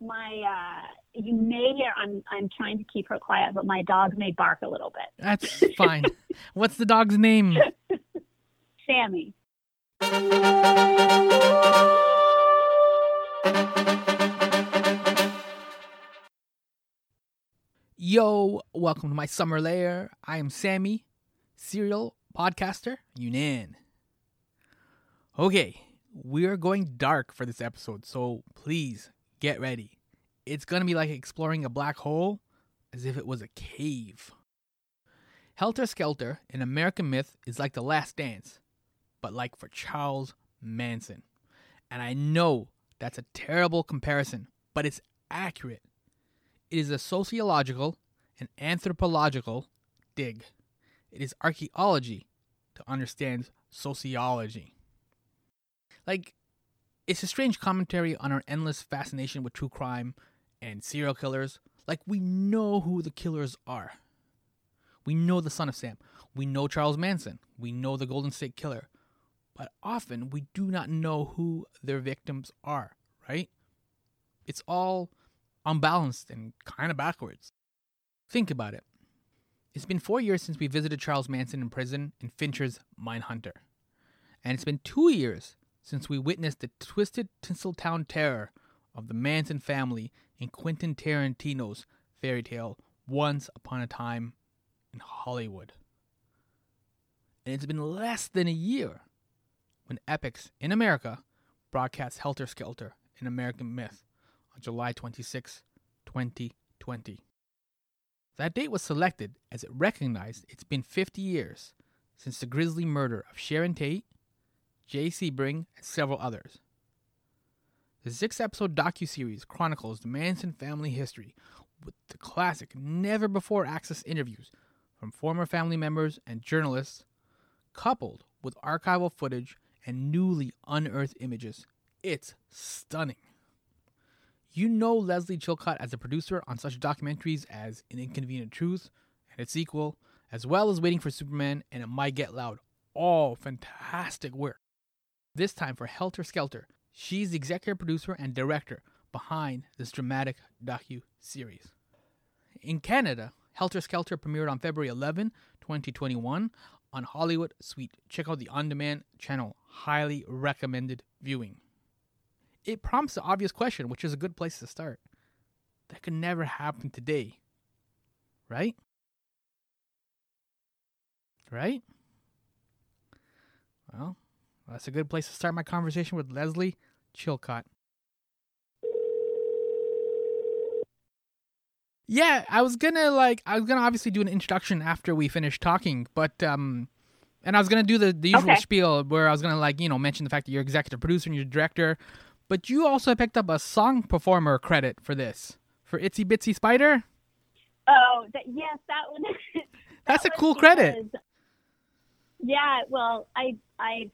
my uh, you may hear I'm I'm trying to keep her quiet, but my dog may bark a little bit. That's fine. What's the dog's name? Sammy. Yo, welcome to my summer lair. I am Sammy, serial podcaster, Younan. Okay, we are going dark for this episode, so please get ready. It's gonna be like exploring a black hole as if it was a cave. Helter Skelter, an American myth, is like the last dance, but like for Charles Manson. And I know that's a terrible comparison, but it's accurate. It is a sociological and anthropological dig. It is archaeology to understand sociology. Like, it's a strange commentary on our endless fascination with true crime and serial killers. Like, we know who the killers are. We know the son of Sam. We know Charles Manson. We know the Golden State Killer. But often we do not know who their victims are, right? It's all unbalanced and kind of backwards. Think about it. It's been four years since we visited Charles Manson in prison in Fincher's Mindhunter. And it's been two years since we witnessed the twisted Tinseltown terror of the Manson family in Quentin Tarantino's fairy tale Once Upon a Time in Hollywood. And it's been less than a year when Epix in America broadcast Helter Skelter, an American myth, on July 26, 2020. That date was selected as it recognized it's been 50 years since the grisly murder of Sharon Tate, Jay Sebring, and several others. The six episode docuseries chronicles the Manson family history with the classic never before access interviews from former family members and journalists, coupled with archival footage and newly unearthed images. It's stunning. You know Lesley Chilcott as a producer on such documentaries as An Inconvenient Truth and its sequel, as well as Waiting for Superman and It Might Get Loud. All fantastic work. This time for Helter Skelter, she's the executive producer and director behind this dramatic docu series. In Canada, Helter Skelter premiered on February 11, 2021 on Hollywood Suite. Check out the on demand channel. Highly recommended viewing. It prompts the obvious question, which is a good place to start. That could never happen today. Right? Right? Well, that's a good place to start my conversation with Lesley Chilcott. Yeah, I was gonna like I was gonna obviously do an introduction after we finish talking, but um and I was gonna do the, the usual Okay. spiel where I was gonna like, you know, mention the fact that you're executive producer and you're director, but you also picked up a song performer credit for this. For Itsy Bitsy Spider? Oh, that, yes, that one. that That's a cool credit. Yeah, well, I I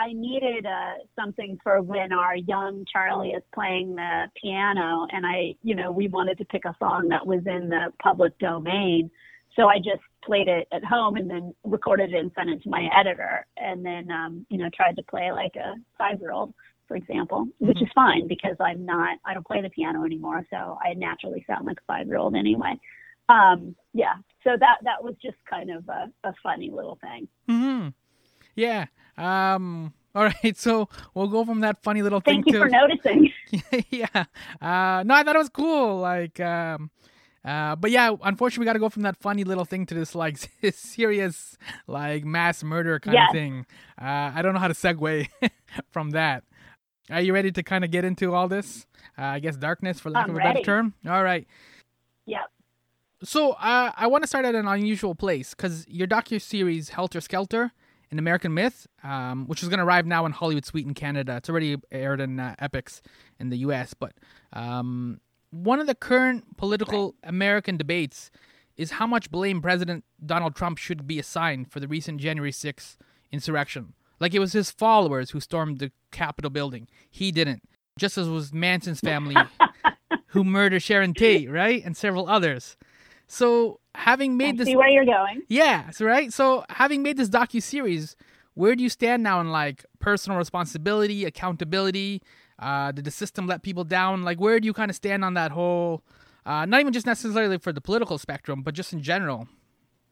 I needed uh, something for when our young Charlie is playing the piano, and I, you know, we wanted to pick a song that was in the public domain. So I just played it at home and then recorded it and sent it to my editor, and then um, you know tried to play like a five-year-old, for example, which is fine because I'm not I don't play the piano anymore, so I naturally sound like a five-year-old anyway. Um, yeah, so that that was just kind of a, a funny little thing. Mm-hmm. Yeah. Um all right, so we'll go from that funny little Thank thing you to for noticing. yeah. Uh, no, I thought it was cool. Like, um, uh, but yeah, unfortunately, we got to go from that funny little thing to this like serious, like mass murder kind Yes. of thing. Uh, I don't know how to segue from that. Are you ready to kind of get into all this? Uh, I guess darkness, for lack I'm of a better term. All right. Yep. So uh, I want to start at an unusual place because your docu series Helter Skelter, an American myth, um, which is going to arrive now in Hollywood Suite in Canada. It's already aired in uh, Epix in the U.S. But um, one of the current political American debates is how much blame President Donald Trump should be assigned for the recent January 6th insurrection. Like it was his followers who stormed the Capitol building. He didn't. Just as was Manson's family who murdered Sharon Tate, right? And several others. So having I made this see where you're going. yeah, so right. So having made this docu series, where do you stand now in like personal responsibility, accountability? Uh, did the system let people down? Like, where do you kind of stand on that whole? Uh, not even just necessarily for the political spectrum, but just in general.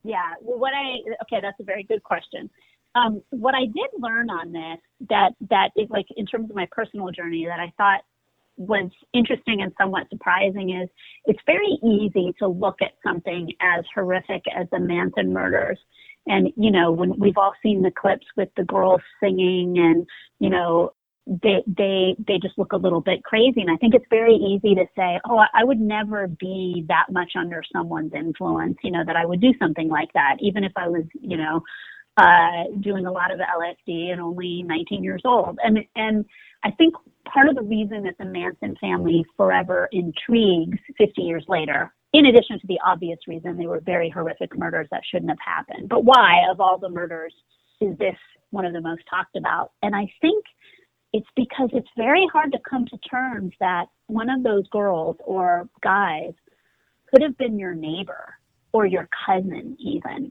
Yeah. Well, what I okay, that's a very good question. Um, what I did learn on this that that is like in terms of my personal journey that I thought was interesting and somewhat surprising is it's very easy to look at something as horrific as the Manson murders. And, you know, when we've all seen the clips with the girls singing and, you know, they they they just look a little bit crazy and i think it's very easy to say oh i would never be that much under someone's influence you know that i would do something like that even if i was you know uh doing a lot of lsd and only 19 years old and and i think part of the reason that the manson family forever intrigues 50 years later in addition to the obvious reason they were very horrific murders that shouldn't have happened but why of all the murders is this one of the most talked about and i think it's because it's very hard to come to terms that one of those girls or guys could have been your neighbor or your cousin even.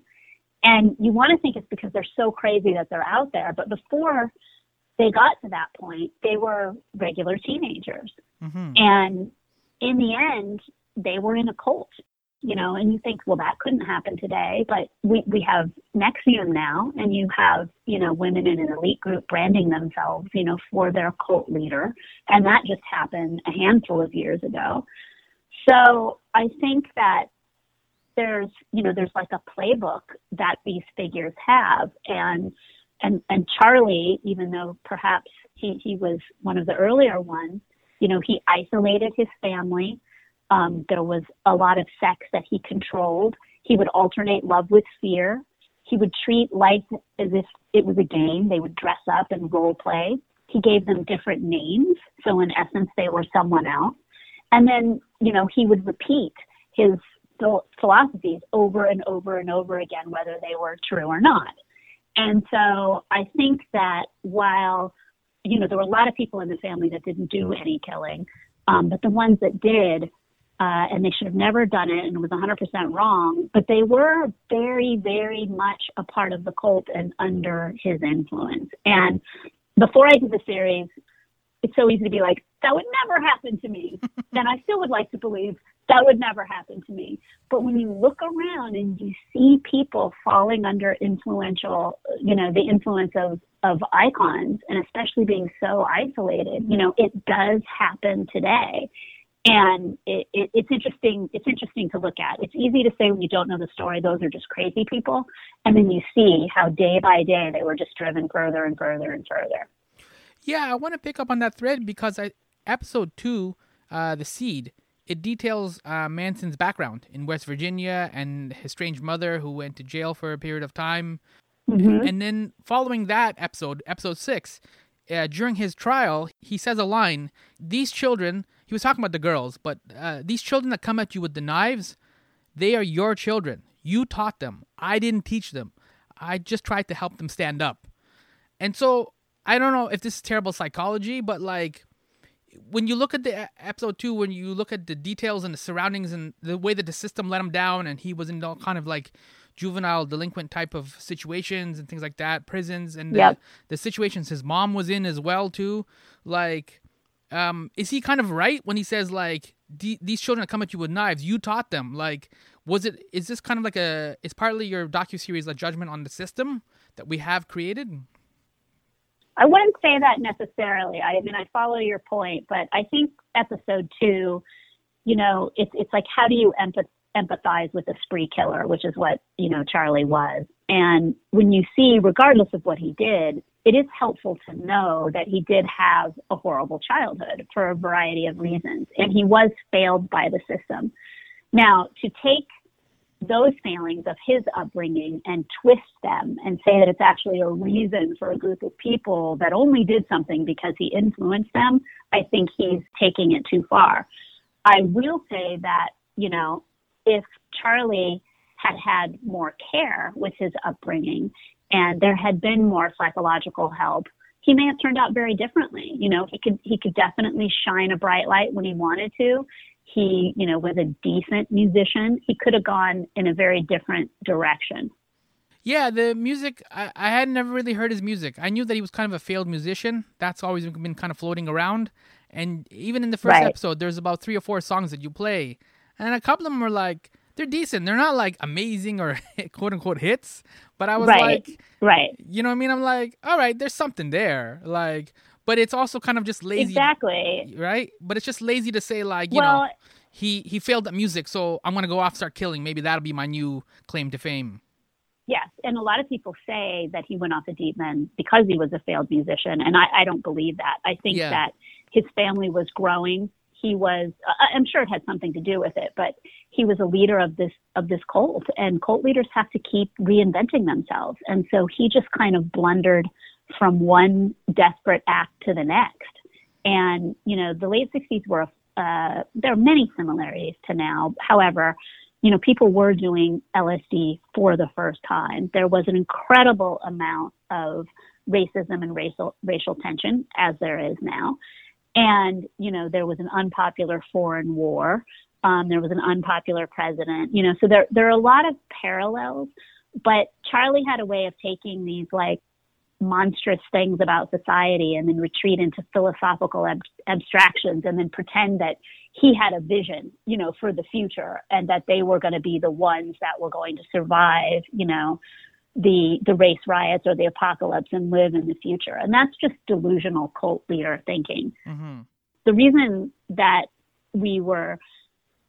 And you want to think it's because they're so crazy that they're out there. But before they got to that point, they were regular teenagers. Mm-hmm. And in the end, they were in a cult you know, and you think, well, that couldn't happen today, but we, we have NXIVM now, and you have, you know, women in an elite group branding themselves, you know, for their cult leader. And that just happened a handful of years ago. So I think that there's, you know, there's like a playbook that these figures have. And, and, and Charlie, even though perhaps he, he was one of the earlier ones, you know, he isolated his family um, there was a lot of sex that he controlled. He would alternate love with fear. He would treat life as if it was a game. They would dress up and role play. He gave them different names. So, in essence, they were someone else. And then, you know, he would repeat his philosophies over and over and over again, whether they were true or not. And so I think that while, you know, there were a lot of people in the family that didn't do any killing, um, but the ones that did uh, and they should have never done it and it was 100% wrong, but they were very, very much a part of the cult and under his influence. And before I did the series, it's so easy to be like, that would never happen to me. and I still would like to believe that would never happen to me. But when you look around and you see people falling under influential, you know, the influence of, of icons and especially being so isolated, you know, it does happen today. And it, it, it's interesting it's interesting to look at. It's easy to say when you don't know the story those are just crazy people. And then you see how day by day they were just driven further and further and further. Yeah i want to pick up on that thread because I, episode two uh, the seed it details uh, manson's background in west virginia and his strange mother who went to jail for a period of time mm-hmm. and then following that episode episode six uh, during his trial he says a line these children he was talking about the girls, but uh, these children that come at you with the knives, they are your children. You taught them. I didn't teach them. I just tried to help them stand up. And so I don't know if this is terrible psychology, but like when you look at the episode two, when you look at the details and the surroundings and the way that the system let him down, and he was in all kind of like juvenile delinquent type of situations and things like that, prisons and yep. the, the situations his mom was in as well too. Like um, is he kind of right when he says like these children that come at you with knives, you taught them? Like, was it? Is this kind of like a? It's partly your docu series a judgment on the system that we have created? I wouldn't say that necessarily. I mean, I follow your point, but I think episode two, you know, it's it's like how do you empath- empathize with a spree killer, which is what you know Charlie was. And when you see, regardless of what he did, it is helpful to know that he did have a horrible childhood for a variety of reasons, and he was failed by the system. Now, to take those failings of his upbringing and twist them and say that it's actually a reason for a group of people that only did something because he influenced them, I think he's taking it too far. I will say that, you know, if Charlie had had more care with his upbringing and there had been more psychological help, he may have turned out very differently. You know, he could he could definitely shine a bright light when he wanted to. He, you know, was a decent musician. He could have gone in a very different direction. Yeah, the music, I, I had never really heard his music. I knew that he was kind of a failed musician. That's always been kind of floating around. And even in the first Right. episode, there's about three or four songs that you play. And a couple of them were like, they're decent. They're not like amazing or quote unquote hits. But I was Right. like, Right. you know what I mean? I'm like, all right, there's something there. Like, but it's also kind of just lazy. Exactly. Right? But it's just lazy to say, like, you well, know, he, he failed at music, so I'm going to go off start killing. Maybe that'll be my new claim to fame. Yes, and a lot of people say that he went off the deep end because he was a failed musician, and I, I don't believe that. I think Yeah. that his family was growing. He was, I'm sure it had something to do with it, but he was a leader of this of this cult, and cult leaders have to keep reinventing themselves, and so he just kind of blundered from one desperate act to the next. And you know, the late '60s were uh, there are many similarities to now. However, you know, people were doing LSD for the first time. There was an incredible amount of racism and racial racial tension, as there is now. And you know, there was an unpopular foreign war. Um, there was an unpopular president. You know, so there there are a lot of parallels. But Charlie had a way of taking these like monstrous things about society and then retreat into philosophical ab- abstractions and then pretend that he had a vision, you know, for the future and that they were going to be the ones that were going to survive, you know, the the race riots or the apocalypse and live in the future. And that's just delusional cult leader thinking. Mm-hmm. The reason that we were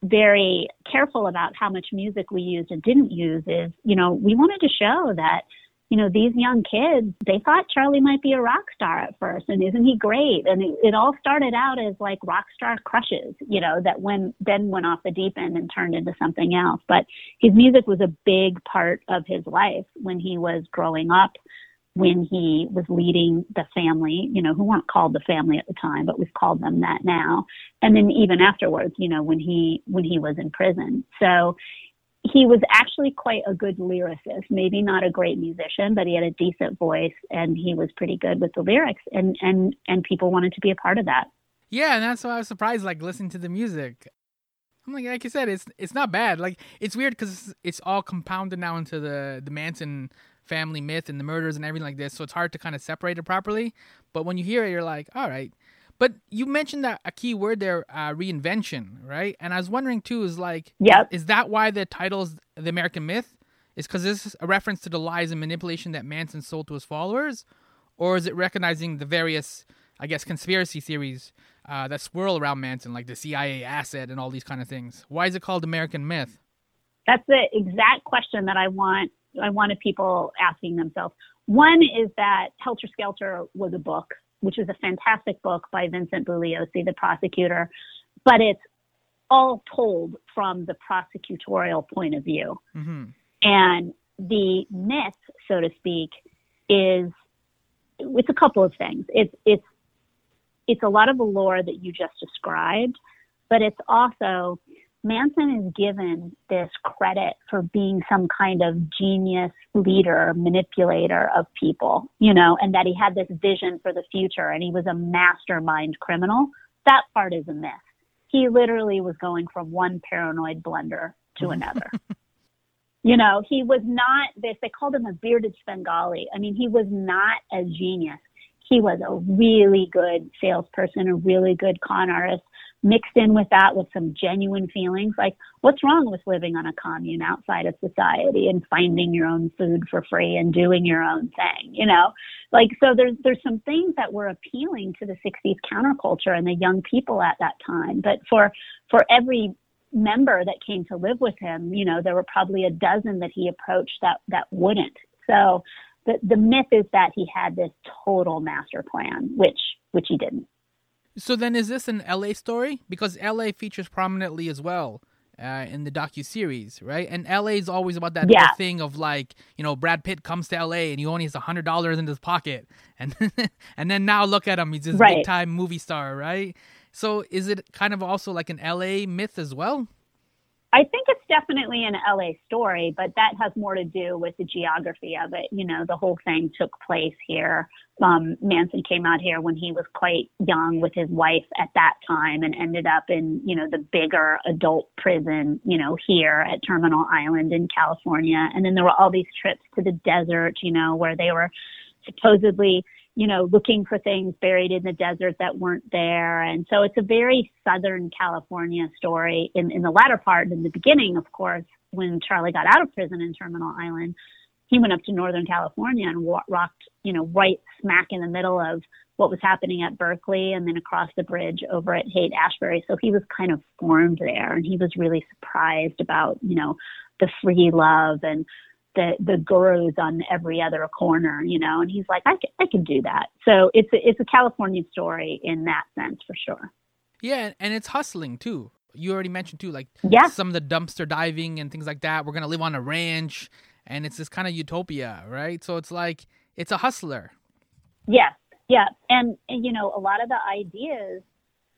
very careful about how much music we used and didn't use is, you know, we wanted to show that you know, these young kids, they thought Charlie might be a rock star at first, and isn't he great? And it, it all started out as like rock star crushes, you know, that when then went off the deep end and turned into something else. But his music was a big part of his life when he was growing up, when he was leading the family, you know, who weren't called the family at the time, but we've called them that now. And then even afterwards, you know, when he when he was in prison. So he was actually quite a good lyricist. Maybe not a great musician, but he had a decent voice and he was pretty good with the lyrics and and and people wanted to be a part of that. Yeah, and that's why I was surprised, like listening to the music. I'm like, like you said, it's it's not bad. Like it's weird because it's all compounded now into the the Manson family myth and the murders and everything like this. So it's hard to kind of separate it properly. But when you hear it, you're like, all right. But you mentioned that a key word there, uh, reinvention, right? And I was wondering too, is like, Yep. is that why the title's the American myth? Is because this is a reference to the lies and manipulation that Manson sold to his followers, or is it recognizing the various, I guess, conspiracy theories uh, that swirl around Manson, like the CIA asset and all these kind of things? Why is it called American myth? That's the exact question that I want I wanted people asking themselves. One is that Helter Skelter was a book, which is a fantastic book by Vincent Bugliosi, the prosecutor, but it's all told from the prosecutorial point of view. hmm And the myth, so to speak, is it's a couple of things. It's it's it's a lot of the lore that you just described, but it's also Manson is given this credit for being some kind of genius leader, manipulator of people, you know, and that he had this vision for the future and he was a mastermind criminal. That part is a myth. He literally was going from one paranoid blunder to another. You know, he was not this, they called him a bearded Svengali. I mean, he was not a genius. He was a really good salesperson, a really good con artist, mixed in with that with some genuine feelings like, what's wrong with living on a commune outside of society and finding your own food for free and doing your own thing, you know? Like, so there's, there's some things that were appealing to the 60s counterculture and the young people at that time. But for, for every member that came to live with him, you know, there were probably a dozen that he approached that that wouldn't. So the the myth is that he had this total master plan, which which he didn't. So then, is this an LA story? Because LA features prominently as well uh, in the docu series, right? And LA is always about that Yeah. thing of like, you know, Brad Pitt comes to LA and he only has a hundred dollars in his pocket, and and then now look at him, he's this Right. big time movie star, right? So is it kind of also like an LA myth as well? I think it's definitely an LA story, but that has more to do with the geography of it. You know, the whole thing took place here. Um, Manson came out here when he was quite young with his wife at that time and ended up in, you know, the bigger adult prison, you know, here at Terminal Island in California. And then there were all these trips to the desert, you know, where they were supposedly you know, looking for things buried in the desert that weren't there. And so it's a very Southern California story in, in the latter part. In the beginning, of course, when Charlie got out of prison in Terminal Island, he went up to Northern California and wa- rocked, you know, right smack in the middle of what was happening at Berkeley and then across the bridge over at Haight Ashbury. So he was kind of formed there and he was really surprised about, you know, the free love and the the gurus on every other corner, you know. And he's like, I can, I can do that. So it's a, it's a California story in that sense for sure. Yeah, and it's hustling too. You already mentioned too, like yeah. some of the dumpster diving and things like that. We're gonna live on a ranch, and it's this kind of utopia, right? So it's like it's a hustler. Yes, yeah, and, and you know a lot of the ideas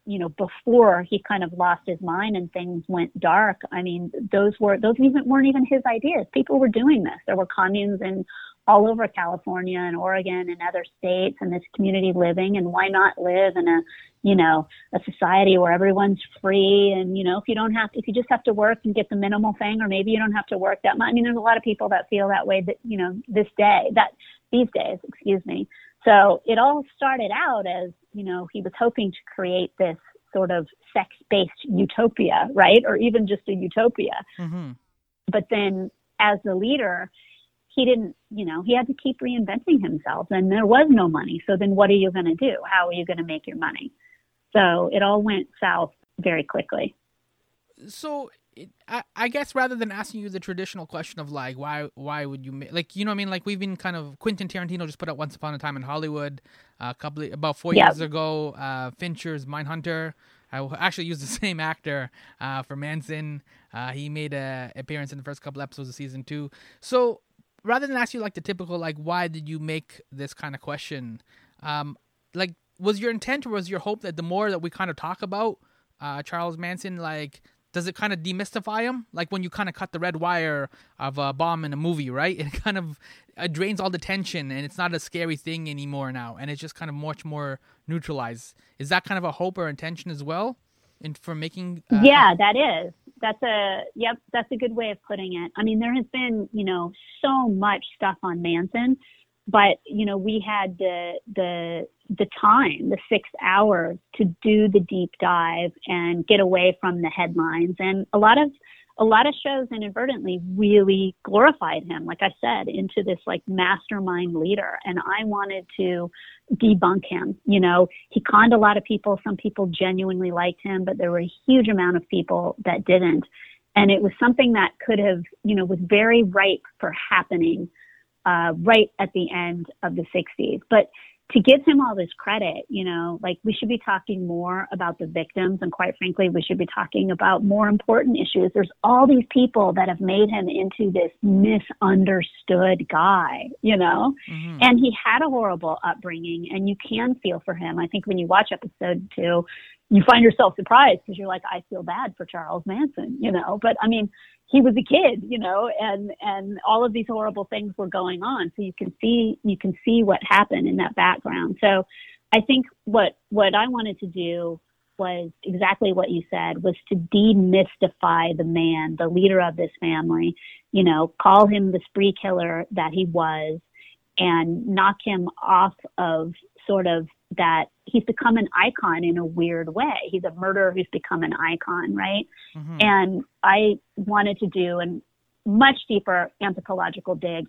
you know, before he kind of lost his mind and things went dark. I mean, those were those even weren't even his ideas. People were doing this. There were communes in all over California and Oregon and other states and this community living and why not live in a you know a society where everyone's free and you know if you don't have to, if you just have to work and get the minimal thing or maybe you don't have to work that much i mean there's a lot of people that feel that way that you know this day that these days excuse me so it all started out as, you know, he was hoping to create this sort of sex based utopia, right? Or even just a utopia. Mm-hmm. But then as the leader, he didn't, you know, he had to keep reinventing himself and there was no money. So then what are you going to do? How are you going to make your money? So it all went south very quickly. So I, I guess rather than asking you the traditional question of like why why would you make, like you know what I mean? Like we've been kind of Quentin Tarantino just put out Once Upon a Time in Hollywood uh, a couple of, about four yep. years ago uh, Fincher's Mindhunter. I actually used the same actor uh, for Manson. Uh, he made a appearance in the first couple episodes of season two. So rather than ask you like the typical like why did you make this kind of question um, like was your intent or was your hope that the more that we kind of talk about uh, Charles Manson like does it kind of demystify them? Like when you kind of cut the red wire of a bomb in a movie, right? It kind of it drains all the tension and it's not a scary thing anymore now. And it's just kind of much more neutralized. Is that kind of a hope or intention as well And for making? Uh, yeah, that is. That's a, yep, that's a good way of putting it. I mean, there has been, you know, so much stuff on Manson but you know we had the the the time the six hours to do the deep dive and get away from the headlines. And a lot of a lot of shows inadvertently really glorified him like i said into this like mastermind leader. And i wanted to debunk him you know. He conned a lot of people. Some people genuinely liked him but there were a huge amount of people that didn't. And it was something that could have you know was very ripe for happening uh, right at the end of the 60s. But to give him all this credit, you know, like we should be talking more about the victims. And quite frankly, we should be talking about more important issues. There's all these people that have made him into this misunderstood guy, you know, mm-hmm. and he had a horrible upbringing and you can feel for him. I think when you watch episode two, you find yourself surprised because you're like, I feel bad for Charles Manson, you know, but I mean, he was a kid, you know, and and all of these horrible things were going on. So you can see you can see what happened in that background. So I think what what I wanted to do was exactly what you said was to demystify the man, the leader of this family, you know, call him the spree killer that he was and knock him off of sort of that he's become an icon in a weird way. He's a murderer who's become an icon, right? Mm-hmm. And I wanted to do a much deeper anthropological dig.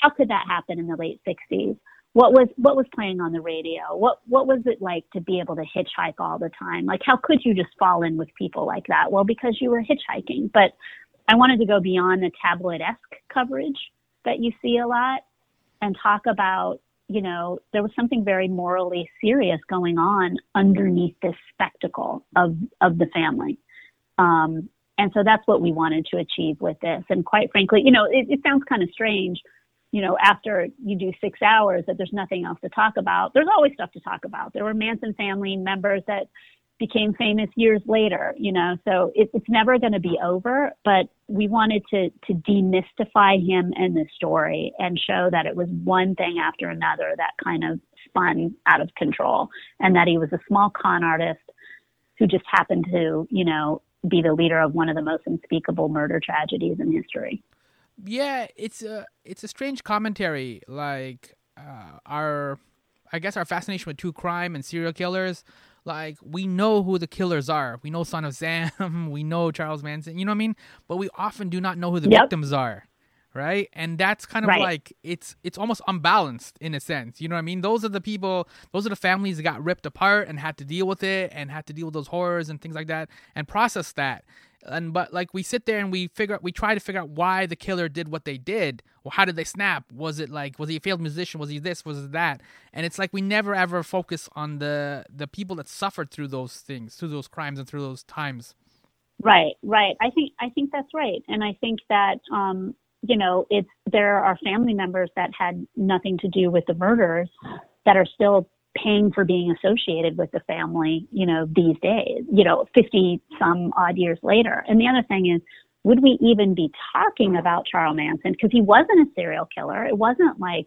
How could that happen in the late 60s? What was what was playing on the radio? What what was it like to be able to hitchhike all the time? Like how could you just fall in with people like that? Well, because you were hitchhiking. But I wanted to go beyond the tabloid-esque coverage that you see a lot and talk about you know, there was something very morally serious going on underneath this spectacle of of the family. Um, and so that's what we wanted to achieve with this. And quite frankly, you know, it, it sounds kind of strange, you know, after you do six hours that there's nothing else to talk about. There's always stuff to talk about. There were Manson family members that became famous years later, you know, so it, it's never going to be over, but we wanted to, to demystify him and the story and show that it was one thing after another that kind of spun out of control and that he was a small con artist who just happened to, you know, be the leader of one of the most unspeakable murder tragedies in history. Yeah, it's a it's a strange commentary like uh, our I guess our fascination with true crime and serial killers like we know who the killers are. We know Son of Sam. We know Charles Manson. You know what I mean? But we often do not know who the yep. victims are, right? And that's kind of right. like it's it's almost unbalanced in a sense. You know what I mean? Those are the people. Those are the families that got ripped apart and had to deal with it and had to deal with those horrors and things like that and process that and but like we sit there and we figure we try to figure out why the killer did what they did. Well how did they snap? Was it like was he a failed musician? Was he this? Was it that? And it's like we never ever focus on the the people that suffered through those things through those crimes and through those times. Right right. I think i think that's right. And i think that um you know it's there are family members that had nothing to do with the murders that are still paying for being associated with the family, you know, these days, you know, 50 some odd years later. And the other thing is, would we even be talking about Charles Manson? Because he wasn't a serial killer. It wasn't like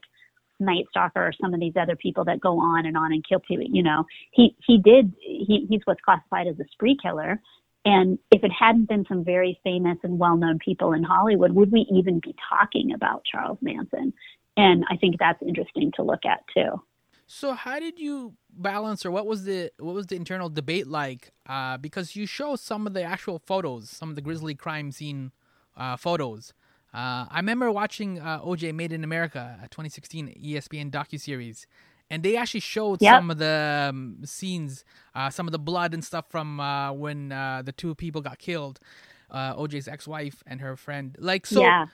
Night Stalker or some of these other people that go on and on and kill people. You know, he he did. He he's what's classified as a spree killer. And if it hadn't been some very famous and well-known people in Hollywood, would we even be talking about Charles Manson? And I think that's interesting to look at too. So how did you balance, or what was the what was the internal debate like? Uh, because you show some of the actual photos, some of the grisly crime scene uh, photos. Uh, I remember watching uh, OJ Made in America, a 2016 ESPN docu series, and they actually showed yep. some of the um, scenes, uh, some of the blood and stuff from uh, when the two people got killed, OJ's ex-wife and her friend. Like so. Yeah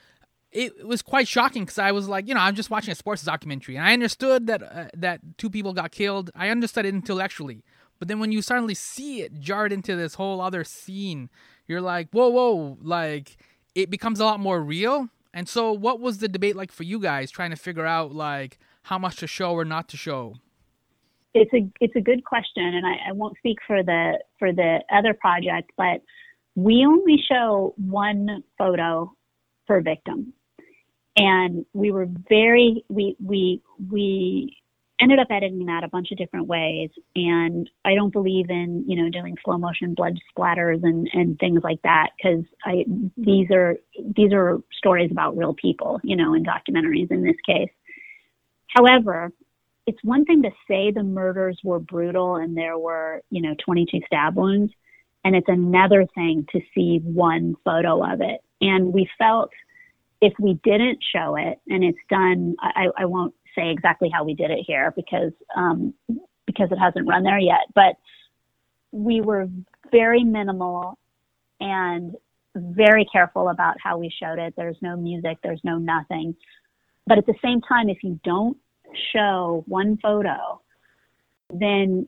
it was quite shocking because I was like, you know, I'm just watching a sports documentary, and I understood that uh, that two people got killed. I understood it intellectually, but then when you suddenly see it jarred into this whole other scene, you're like, whoa, whoa, like it becomes a lot more real. And so, what was the debate like for you guys, trying to figure out like how much to show or not to show? It's a it's a good question, and I, I won't speak for the for the other project, but we only show one photo per victim and we were very we we we ended up editing that a bunch of different ways. And i don't believe in you know doing slow motion blood splatters and and things like that because i these are these are stories about real people you know in documentaries in this case. However it's one thing to say the murders were brutal and there were you know 22 stab wounds and it's another thing to see one photo of it. And we felt if we didn't show it, and it's done, I, I won't say exactly how we did it here because um, because it hasn't run there yet, but we were very minimal and very careful about how we showed it. There's no music, there's no nothing. But at the same time, if you don't show one photo, then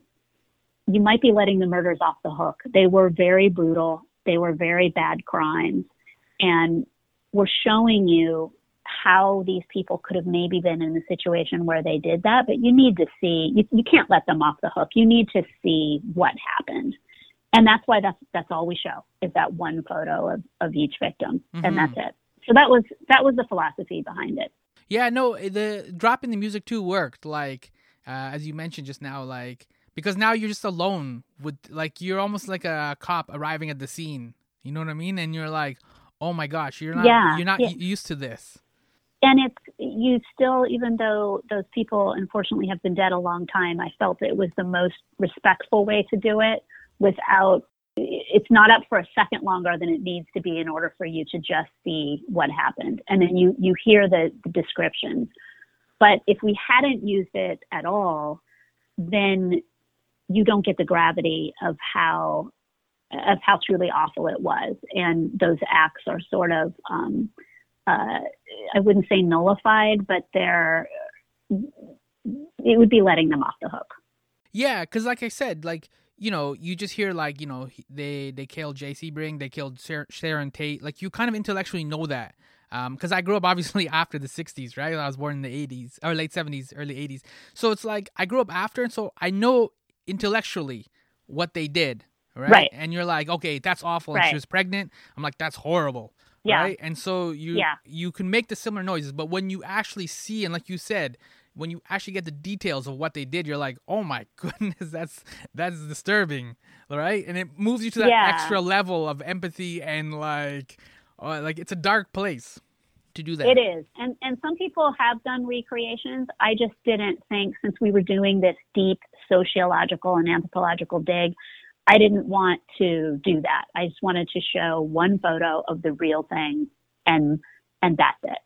you might be letting the murders off the hook. They were very brutal, they were very bad crimes. And we're showing you how these people could have maybe been in the situation where they did that, but you need to see, you, you can't let them off the hook. You need to see what happened. And that's why that's, that's all we show is that one photo of, of each victim. Mm-hmm. And that's it. So that was, that was the philosophy behind it. Yeah, no, the dropping the music too worked. Like, uh, as you mentioned just now, like, because now you're just alone with, like, you're almost like a cop arriving at the scene. You know what I mean? And you're like, oh my gosh, you're not yeah, you're not yeah. used to this. And it's you still, even though those people unfortunately have been dead a long time, I felt it was the most respectful way to do it without it's not up for a second longer than it needs to be in order for you to just see what happened. And then you you hear the, the descriptions. But if we hadn't used it at all, then you don't get the gravity of how of how truly awful it was. And those acts are sort of, um, uh, I wouldn't say nullified, but they're, it would be letting them off the hook. Yeah, because like I said, like, you know, you just hear like, you know, they they killed J.C. Sebring, they killed Sharon Tate. Like, you kind of intellectually know that because um, I grew up obviously after the 60s, right? I was born in the 80s or late 70s, early 80s. So it's like I grew up after, and so I know intellectually what they did, right? Right. And you're like, okay, that's awful. Right. she was pregnant. I'm like, that's horrible. Yeah. Right. And so you Yeah. you can make the similar noises, but when you actually see and like you said, when you actually get the details of what they did, you're like, oh my goodness, that's that's disturbing, right? And it moves you to that Yeah. extra level of empathy and like, uh, like it's a dark place to do that. It is. And and some people have done recreations. I just didn't think since we were doing this deep sociological and anthropological dig, I didn't want to do that. I just wanted to show one photo of the real thing and and that's it.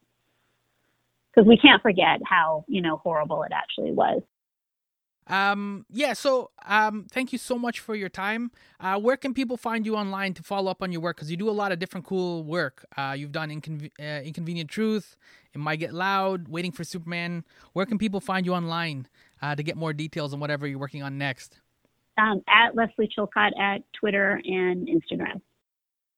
Because we can't forget how, you know, horrible it actually was. Um, yeah, so um, thank you so much for your time. Uh, where can people find you online to follow up on your work? Because you do a lot of different cool work. Uh, you've done Inconve- uh, Inconvenient Truth, It Might Get Loud, Waiting for Superman. Where can people find you online uh, to get more details on whatever you're working on next? Um, at Lesley Chilcott at Twitter and Instagram.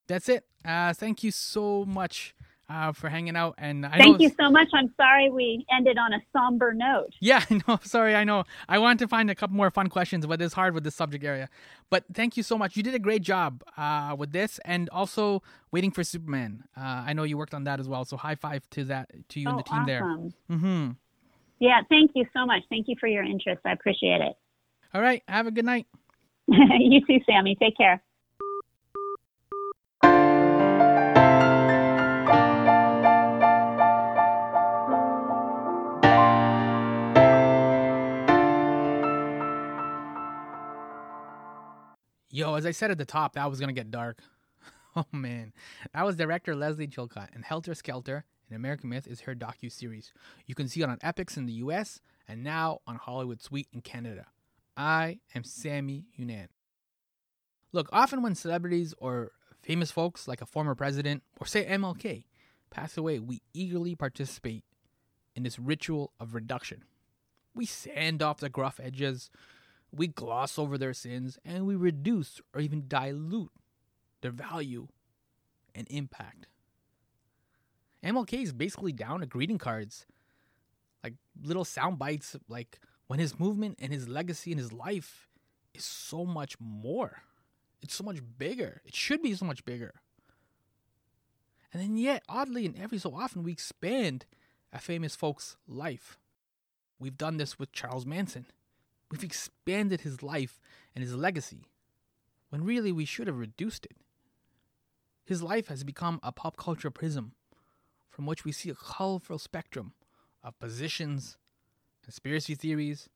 That's it. Uh, thank you so much uh, for hanging out. And I Thank you so much. I'm sorry we ended on a somber note. Yeah, I know. Sorry, I know. I wanted to find a couple more fun questions, but it's hard with this subject area. But thank you so much. You did a great job uh, with this, and also waiting for Superman. Uh, I know you worked on that as well. So high five to that to you and oh, the team there. awesome. Mm-hmm. Yeah, thank you so much. Thank you for your interest. I appreciate it. All right. Have a good night. you too, Sammy. Take care. Yo, as I said at the top, that was gonna get dark. Oh man, that was director Lesley Chilcott, and Helter Skelter, an American Myth, is her docu series. You can see it on Epix in the U.S. and now on Hollywood Suite in Canada. I am Sammy Younan. Look, often when celebrities or famous folks like a former president or say MLK pass away, we eagerly participate in this ritual of reduction. We sand off the gruff edges, we gloss over their sins, and we reduce or even dilute their value and impact. MLK is basically down to greeting cards, like little sound bites, like when his movement and his legacy and his life is so much more. It's so much bigger. It should be so much bigger. And then, yet, oddly, and every so often, we expand a famous folk's life. We've done this with Charles Manson. We've expanded his life and his legacy when really we should have reduced it. His life has become a pop culture prism from which we see a colorful spectrum of positions, conspiracy theories,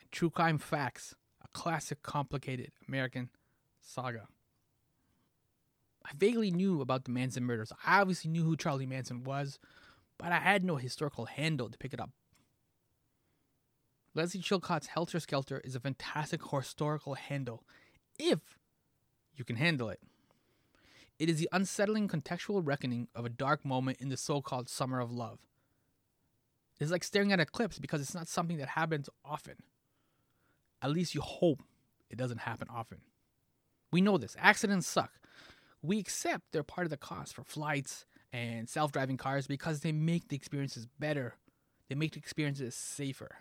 and true crime facts, a classic complicated American saga. I vaguely knew about the Manson murders. I obviously knew who Charlie Manson was, but I had no historical handle to pick it up. Lesley Chilcott's Helter Skelter is a fantastic historical handle, if you can handle it. It is the unsettling contextual reckoning of a dark moment in the so called summer of love. It's like staring at an eclipse because it's not something that happens often. At least you hope it doesn't happen often. We know this. Accidents suck. We accept they're part of the cost for flights and self driving cars because they make the experiences better, they make the experiences safer.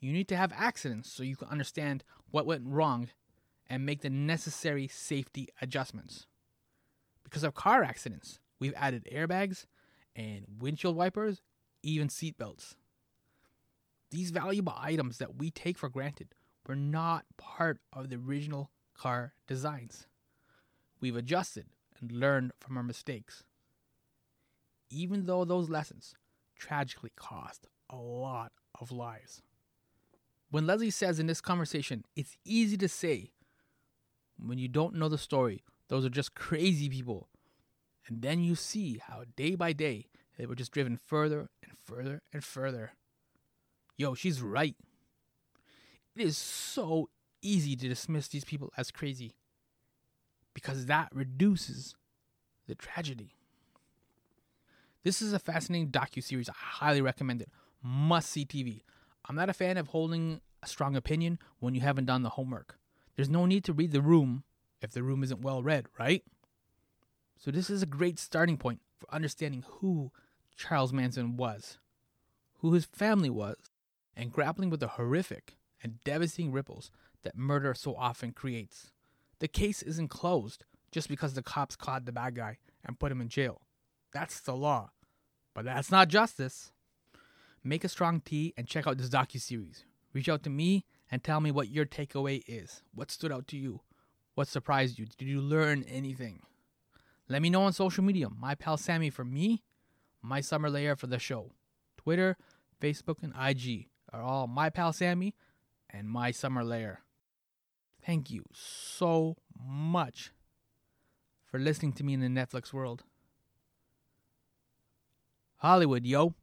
You need to have accidents so you can understand what went wrong and make the necessary safety adjustments. Because of car accidents, we've added airbags and windshield wipers, even seatbelts. These valuable items that we take for granted were not part of the original car designs. We've adjusted and learned from our mistakes. Even though those lessons tragically cost a lot of lives. When Lesley says in this conversation, it's easy to say when you don't know the story, those are just crazy people. And then you see how day by day they were just driven further and further and further. Yo, she's right. It is so easy to dismiss these people as crazy because that reduces the tragedy. This is a fascinating docu-series. I highly recommend it. Must see TV. I'm not a fan of holding a strong opinion when you haven't done the homework. There's no need to read the room if the room isn't well read, right? So this is a great starting point for understanding who Charles Manson was, who his family was, and grappling with the horrific and devastating ripples that murder so often creates. The case isn't closed just because the cops caught the bad guy and put him in jail. That's the law. But that's not justice. Make a strong tea and check out this docu-series. Reach out to me and tell me what your takeaway is. What stood out to you? What surprised you? Did you learn anything? Let me know on social media. My pal Sammy for me, my summer lair for the show. Twitter, Facebook, and IG are all my pal Sammy and my summer lair. Thank you so much for listening to me in the Netflix world. Hollywood, yo.